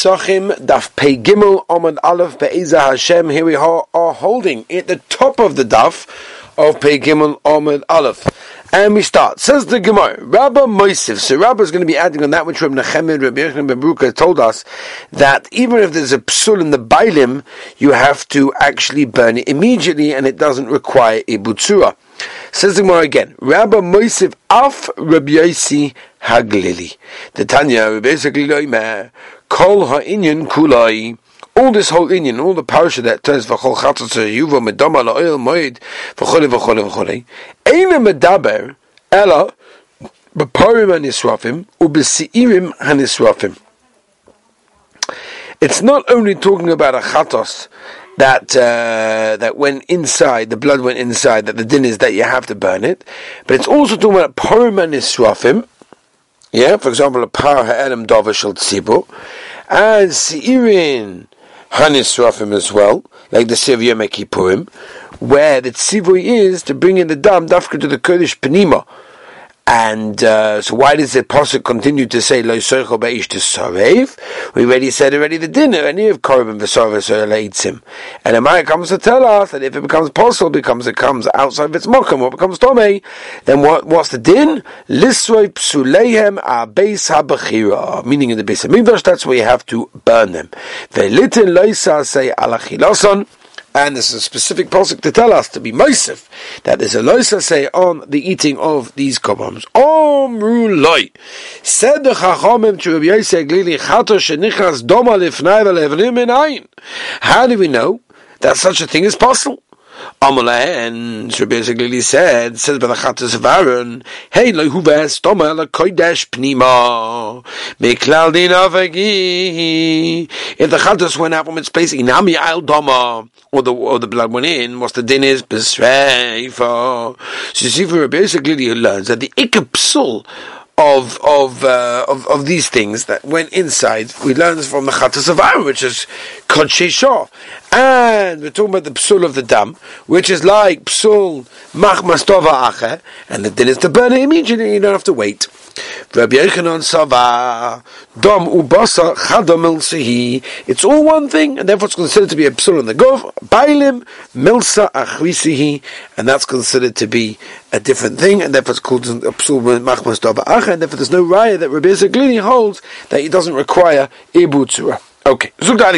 Pesachim Daf Pei Gimel Omad Aleph Be'eza Hashem. Here we are, are holding at the top of the Daf of Pei Gimel Omad Aleph. And we start. Says the Gemara, Rabba Moisif. So Rabba is going to be adding on that which Rabbi Nechemid, Rabbi Yechon Ben Beruka told us that even if there's a psul in the bailim, you have to actually burn it immediately, and it doesn't require a butzura. Says the Gemara again, Rabba Moisif Af Rabbi Yosi Haglili. The Tanya basically kol ha'inyan kulai. All this whole inyan, all the parasha that tells v'chol chatzos yuva medama la'oil moed v'chole v'chole v'chole. Eina medaber ela b'parim hanisrafim u'b'si'irim hanisrafim. It's not only talking about a chatos that uh, that went inside, the blood went inside, that the din is that you have to burn it, but it's also talking about parim hanisrafim, yeah, for example, a par ha'edem dover shel tzibu, and siirin hanisrafim as well, like the Siv Yom where the tzivui is to bring in the dam dafka to the Kodesh penima. And uh, so why does the pasuk continue to say lo soicho beish to? We already said already the dinner of korban v'sarv him. And the comes to tell us that if it becomes possible, becomes it comes outside of its mokum, what becomes tome, then what what's the din? Lisroi psuleihem a beis habachira, meaning in the base of mikdash, that's where you have to burn them. Ve'litin loisa say alachilason. And there's a specific posik to tell us to be Mosif that there's a loisa say on the eating of these korbanos. Omru loy said the chachamim to Rabbi Yosef Glili chato shenichas doma lifnai v'levnim. How do we know that such a thing is possible? Amaleh and Rabbi Yosef said, says by the Chattas of Aaron, Hey, lo huves doma la kodesh pnima, meklal din avagi. If the Chattas went out from its place, inami al doma, or the or the blood went in, what's the din is besreifa. So you see, for Rabbi Yosef learns that the ikapsul of of, uh, of of these things that went inside, we learn from the Chattas of Aaron, which is Kodshei And we're talking about the psul of the dam, which is like psul machmas tova ache, and the din is to burn it immediately, you don't have to wait. Rabbi Yochanan Sava, Dom Ubasa Chadom Milsahi. It's all one thing, and therefore it's considered to be a psul in the gov. Bailim Milsa Achrisihi, and that's considered to be a different thing, and therefore it's called a psul machmas tova ache, and therefore there's no raya that Rabbi Zaglini holds that it doesn't require Ibu Tzura. Okay, Zug da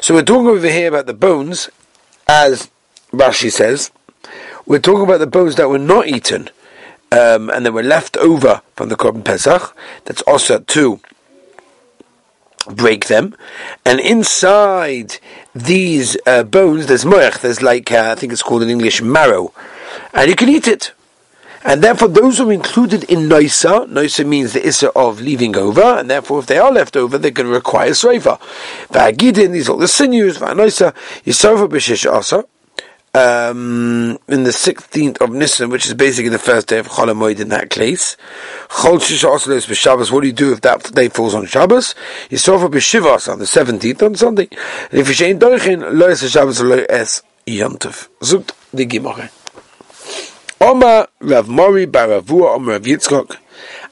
So we're talking over here about the bones, as Rashi says. We're talking about the bones that were not eaten, um, and that were left over from the Korban Pesach. That's also to break them, and inside these uh, bones, there's moech. There's like uh, I think it's called in English marrow, and you can eat it. And therefore, those who are included in Noisa. Noisa means the Issa of leaving over, and therefore, if they are left over, they're going to require Sreifa. V'agidin, these are the sinews, V'anoisa, Yisofa b'shish asa. Um, in the 16th of Nisan, which is basically the first day of Cholamoid in that case. Chol B'Shabbos, what do you do if that day falls on Shabbos? Yisofa b'Shivas on the 17th on Sunday. If you say in Dorchin, lo es Shabbos, lo es Yontif. The Gimorah. Oma Rav Mori Baravua Om Rav Yitzchok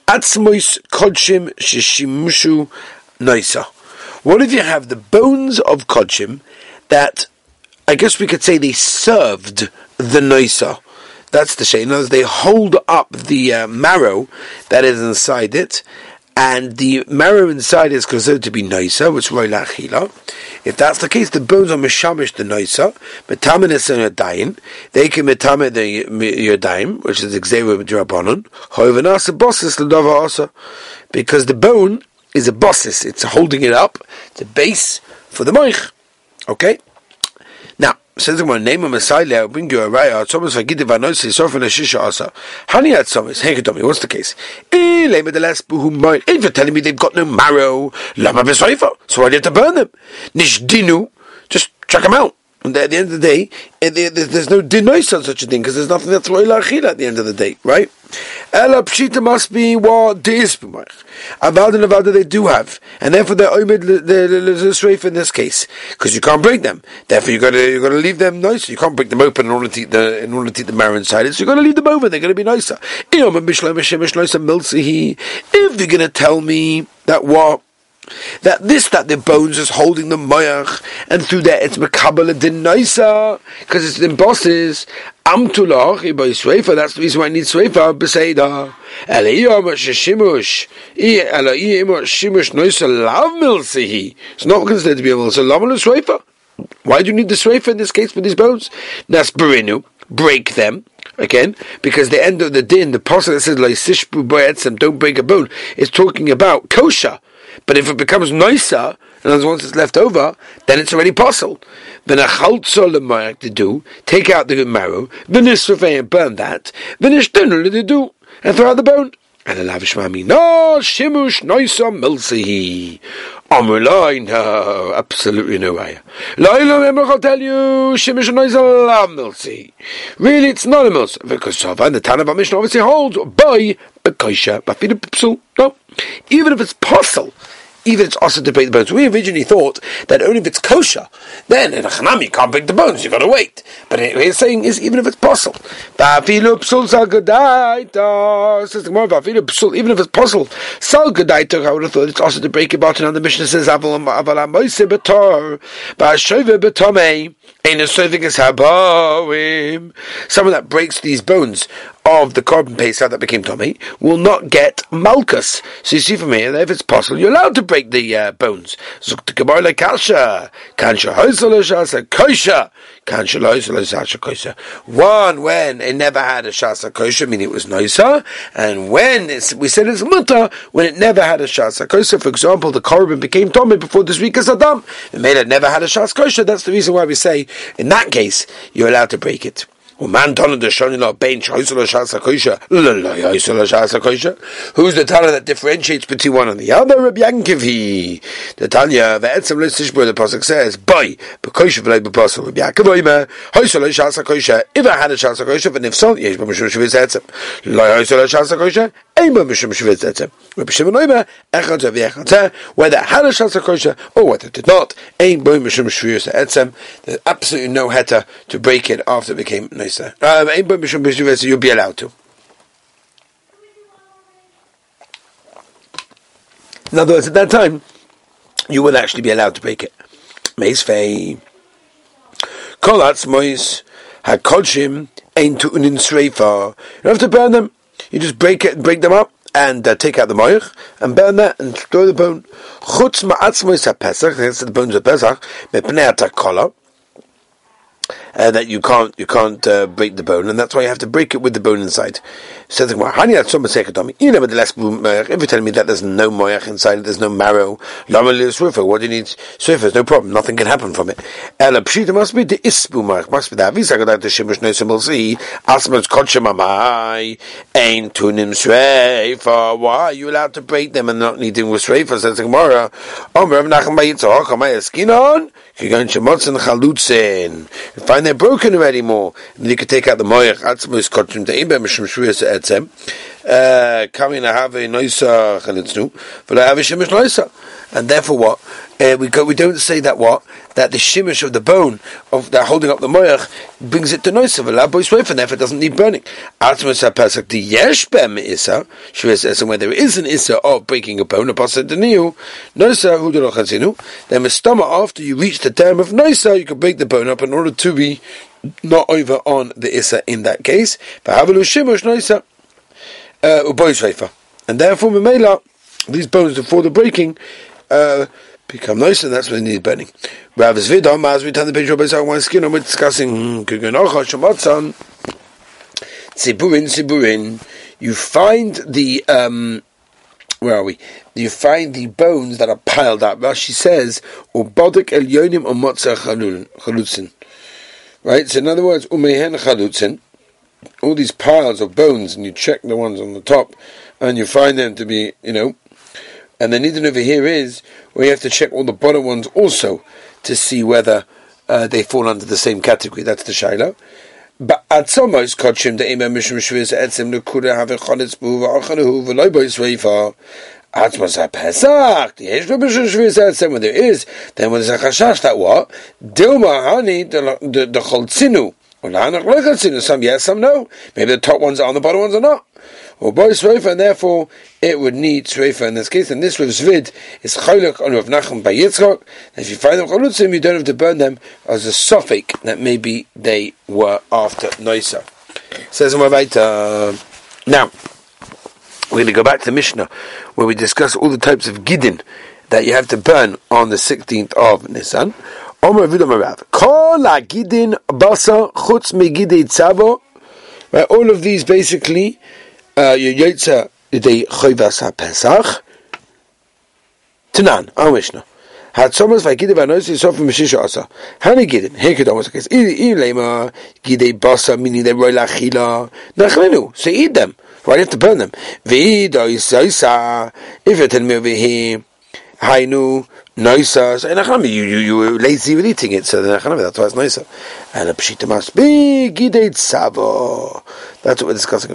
Atzmois Kodshim Shishimushu Noisa. What if you have the bones of Kodshim that I guess we could say they served the Noisa? That's the shame. They hold up the uh, marrow that is inside it, and the marrow inside is considered to be nicer, which is lachila. If that's the case, the bones are mishamish the nicer, metamin is yadayim. They can metamin the yadayim, which is exeru drabanon. However, nasa bosses ledava asa, because the bone is a bosses. It's holding it up. It's a base for the moich. Okay. Says the name of Messiah, bring you a raya. Thomas Vagidiv Anosi, Sofan Shisha Asa. Honey at Thomas, Hekedomi, what's the case? If you're telling me they've got no marrow, Lama Besaifa, so I have to burn them. Nishdinu, just chuck them out. And at the end of the day, eh, there's no denoise on such a thing because there's nothing that's achila at the end of the day, right? Ella Pshita must be what dis Avada and Avada they do have, and therefore they're oimid the in this case because you can't break them. Therefore you got to you got to leave them nice. You can't break them open in order to eat the in order to eat the marrow inside it. So you got to leave them over. They're going to be nicer. If you're going to tell me that what that this that the bones is holding the moyach, and through that it's mekabel din nicer because it's in bosses. Amtulach by sweifa. That's the reason why I need sweifa. Beseda. Eliyam shimush. Eliyam shimush noisa lav milsihi. It's not considered to be a milsa. Lav sweifa. Why do you need the sweifa in this case for these bones? That's berinu. Break them again, because the end of the din, the pasuk that says like sishbu boetzem, don't break a bone, is talking about kosher. But if it becomes nicer, and as once it's left over, then it's already possible. Then a chaltza to do, take out the marrow, then and burn that, then to do, and throw out the bone. And the lavish mami, no, shimush noisa milsihi. Oh, Amrulai, no, absolutely no way. I'll tell you, shimush noisa la milsi. Really, it's not a milsi. Because and the Tanabah Mishnah obviously holds by a kosher, but no. Even if it's possible, even it's also to break the bones. We originally thought that only if it's kosher, then in a you can't break the bones, you've got to wait. But what he's saying is even if it's possible. Even if it's possible, sal I would have thought it's also to break a button and the Mishnah says, Someone that breaks these bones of the korban pesach that became Tommy will not get malchus. So you see from here, if it's possible, you're allowed to break the uh, bones. One when it never had a shasa kosher, meaning it was noisa, and when we said it's muta when it never had a shasa kosher. For example, the korban became Tommy before this week Adam. It made it never had a shasa kosher. That's the reason why we say in that case you're allowed to break it. Who's the Tana that differentiates between one and the other? Rabbi Yankivi. The Tanya, the Etzem Listishbur, the Pasuk says, Boy, Bekosha V'lei B'Pasuk, Rabbi Yaakov Oime, Hoisala Shasa Kosha. If I had a Shasa Kosha, and if so, Yesh B'Mishum Shviz Etzem. Lo Hoisala Shasa Kosha, Ein Whether Shasa Kosha, or whether it did not. There's absolutely no heter to break it after it became nice uh, you'll be allowed to. In other words, at that time, you will actually be allowed to break it. Meis fei. Kol atzmois hakodshim ein tu'unin sreifa. You have to burn them. You just break it, break them up, and uh, take out the moich, and burn that, and throw the bone. Chutz ma'atzmois ha-pesach, that's the bones of Pesach, mepnei ha uh, that you can't you can't uh, break the bone, and that's why you have to break it with the bone inside. So the Gemara, You nevertheless, if you tell me that there's no moyach inside there's no marrow, what do you need swiffer? No problem, nothing can happen from it. Ela pshita must be the isbu moyach, must be that. Visa the shimush no symbol see. Asmas kochem amai, ain't tunim sweifa. Why are you allowed to break them and not needing with sweifa? Says the Gemara. Omer Nachem Bayitzah, Chamay Eskinon, Kigan Shemotzen Chalutzin. Find and they're broken already more. And you could take out the moyach atzmus kotrim to imbe mishum shvuyas etzem. Uh, coming to have a noisa chalitznu, but I have a shimish noisa. And therefore what? Uh, we go, we don't say that what? That the shimish of the bone of that holding up the moyach brings it to noisa, but boy sweif, and therefore it doesn't need burning. Atmus ha-pesach the yesh bem isa, shvuyas etzem, where there is an isa of breaking a bone, pasad deniu, noisa hudelo chatzinu, then mistama after you reach the term of noisa, you can break the bone up in order to be not over on the isa in that case. V'havalu shimush noisa uh, and therefore, Memela, these bones before the breaking uh, become nice, and that's when they need burning. Rav Zvidam, as we turn the page of one skin, we're discussing Kuganocha Shamatzan, Tziburin, Tziburin. You find the, um, where are we? You find the bones that are piled up. Rashi says, Ubadik El Yonim Umotza Chalutzin. Right? So in other words, Umehen Chalutzin all these piles of bones, and you check the ones on the top, and you find them to be, you know. And the nidin over here is where you have to check all the bottom ones also to see whether uh, they fall under the same category. That's the shaila. But at some most kachim the imam mishum shviz etzim nekuda have chanetz behuva archanehu v'loy bois reifa. At Masa Pesach, the Yesh Bishul Shviz etzim. When there is, then when there's a chashash that what dilma hani the the cholzinu. Some yes, some no. Maybe the top ones are on, the bottom ones are not. Or boy Sreifa, and therefore it would need Sreifa in this case. And this with Zvid is Cholok on Rav Nachum by Yitzchok. And if you find them Cholutzim, you don't have to burn them as a suffix that maybe they were after Noisa. Says Mavaita. Now, we're going to go back to Mishnah, where we discuss all the types of gidin that you have to burn on the 16th of Nisan. Omer. Kol gidin basa chutz megidei tzavo. All of these basically, yotza yidei choyvas pesach. Tanan, our Mishnah. Had Thomas vaygidim vanosi sof mishisha asa. Hani gidin. Here could almost case. Ili lema gidei basa meaning they roy lachila. Nachlenu. So eat them. Why do you have to burn them? If you tell me over here, Hainu, Noisa, so you, you, you were lazy with eating it, so that's why it's Noisa. And a Pshita must be Gidei Tzavo. That's what we're discussing. I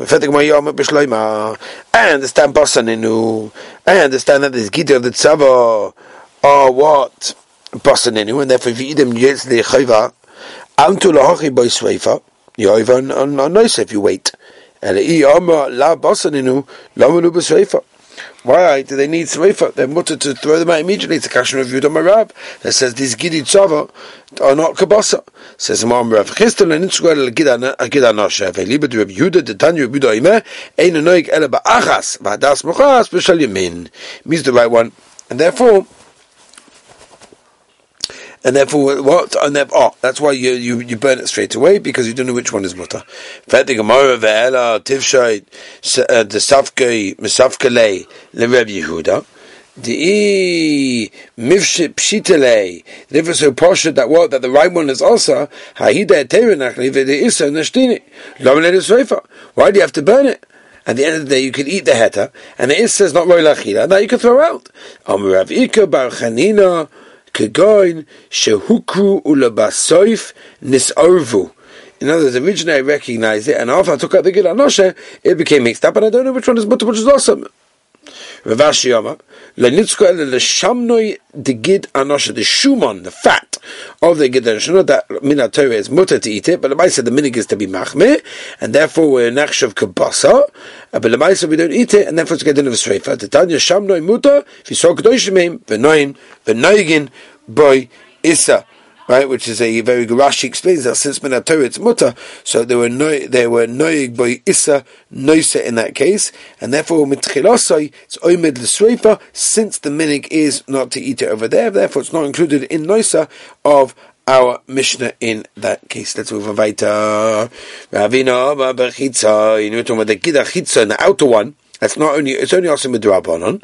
understand Basaninu. I understand that there's Gidei of the Tzavo. Oh, what? Basaninu, and therefore if you eat them, you get the Chayva. Amtu lahachi boy sweifa. You're over on, Noisa if you wait. Why do they need Sreifa? They're mutter to throw them out immediately. It's a question of Yudam Arab that says these Gidi Tzava are not Kabasa. Says Imam Rav Chistel and Intzguel Gida Nosha. Veliba to Rav Yudah, the Tanya Rav Yudah Imeh, Ein Noik Ele Ba'achas, V'adas Mochas, B'shal Yamin. Means the right one. And therefore, and therefore what? And oh, that's why you, you, you burn it straight away because you don't know which one is mutter. Fet Gemara ve'ela uh, the Yehuda. The it's so posh that what that the right one is also. Lo Why do you have to burn it? At the end of the day, you can eat the heta, and the is says not roy lachila. Now you can throw out. Amrav bar Chanina. Kegoin shehukru ulabasoif nisarvu. In other words, originally I recognized it, and after I took out the Gid Anoshe, it became mixed up, and I don't know which one is mutter, which is awesome. Rav Ashi Yama, lenitzko ele leshamnoi the Gid Anoshe, the shumon, the fat of the Gid Anoshe, that Torah is mutter to eat it, but Maisa, the minig is to be machmeh, and therefore we're nachshav kabasa, uh, but the Maisa, we don't eat it, and therefore it's getting of a streifa. The Tanya shamnoi mutter, if you saw kedoshimim, v'noin, v'noigin, boy, issa right? Which is a very Rashi explains that since Minator it's mutter, so there were no there were noig by Issa noisa in that case, and therefore mitchilosai it's oimed l'sreifa since the minig is not to eat it over there, therefore it's not included in noisa of our Mishnah in that case. Let's move on weiter. Ravina b'chitza. You know, about the gida chitza, the outer one. That's not only it's only also midrabanon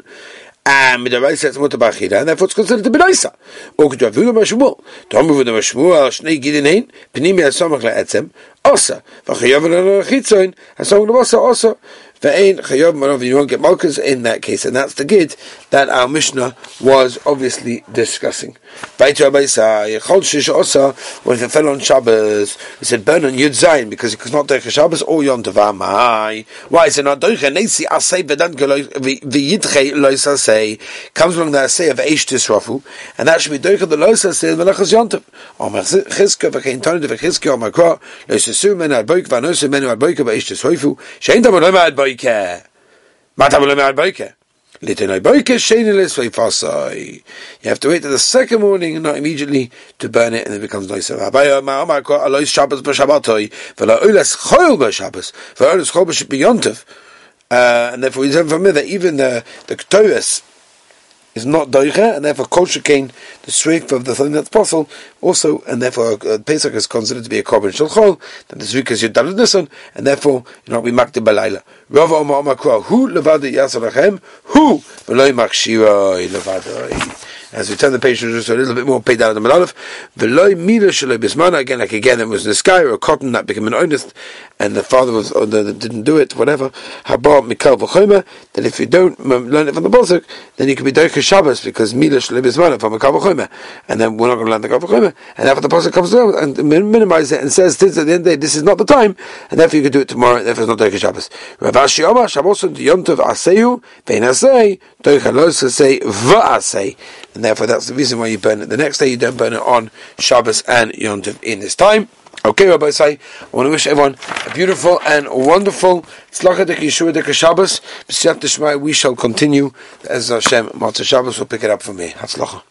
and midaraisa it's mutar b'achila, and therefore it's considered to be nicer. Or could you have v'ulam ha'shmuel? Tomu v'ulam ha'shmuel al shnei gidin hein, pnimi la'etzem, osa, v'chayav ha'chitzoin, ha'samach la'osa, osa, ve'ein chayav won't get malchus in that case, and that's the gid that our Mishnah was obviously discussing. Baitu Abaisa, Yechol Shish Osa, when it fell on Shabbos, he said burn on Yud Zayin because it was not Deicha Shabbos or Yom Tov Why is it not Deicha? Nesi Asay Vedan V'yidche Lois Asay comes along the Asay of Eish Tisrafu, and that should be Deicha the Lois Asay Melechas Yom Tov. Omer Chizka V'chein Tony V'chizka Omer Kra Lois Asu Men Ad Boik V'anosu Men Ad Boik V'eish Tisrafu Shein Tamu Lema Ad Boik Matamu Lema Ad Boik you have to wait till the second morning and not immediately to burn it and it becomes nicer. Uh, and therefore we learn from there that even the, the Ketores is not doiche, and therefore kol shekain the shreif of the thing that's possible also, and therefore uh, Pesach is considered to be a korban shel Then the shreif is yudalad nisan, and therefore you know we makte balayla. Rav Omar Omar who levada yasarachem, who v'loy makshira levada. As we turn the page just a little bit more, paid out of the Malalef. Veloy Mila Bismana, again, like again, it was the sky or a cotton that became an honest, and the father was, or the, didn't do it, whatever. Habar Mikal V'chomer, that if you don't learn it from the Bosuk, then you can be Doika Shabbos, because Mila Bismana from Mikal V'chomer. And then we're not going to learn the V'chomer. And after the Bosuk comes around and minimizes it and says, this at the end the day, this is not the time, and therefore you can do it tomorrow, therefore it's not Doika Shabbos. Rav Ashi Omar, Shabbos and Yontov Asehu, Vein Asei, Doika Los V'asei. And therefore that's the reason why you burn it the next day, you don't burn it on Shabbos and Yom Tov in this time. Okay, Rabbi Say, I want to wish everyone a beautiful and wonderful Tzlacha de Yeshua de Shabbos. We shall continue as Hashem Matzah Shabbos will pick it up from here. Hatzlacha.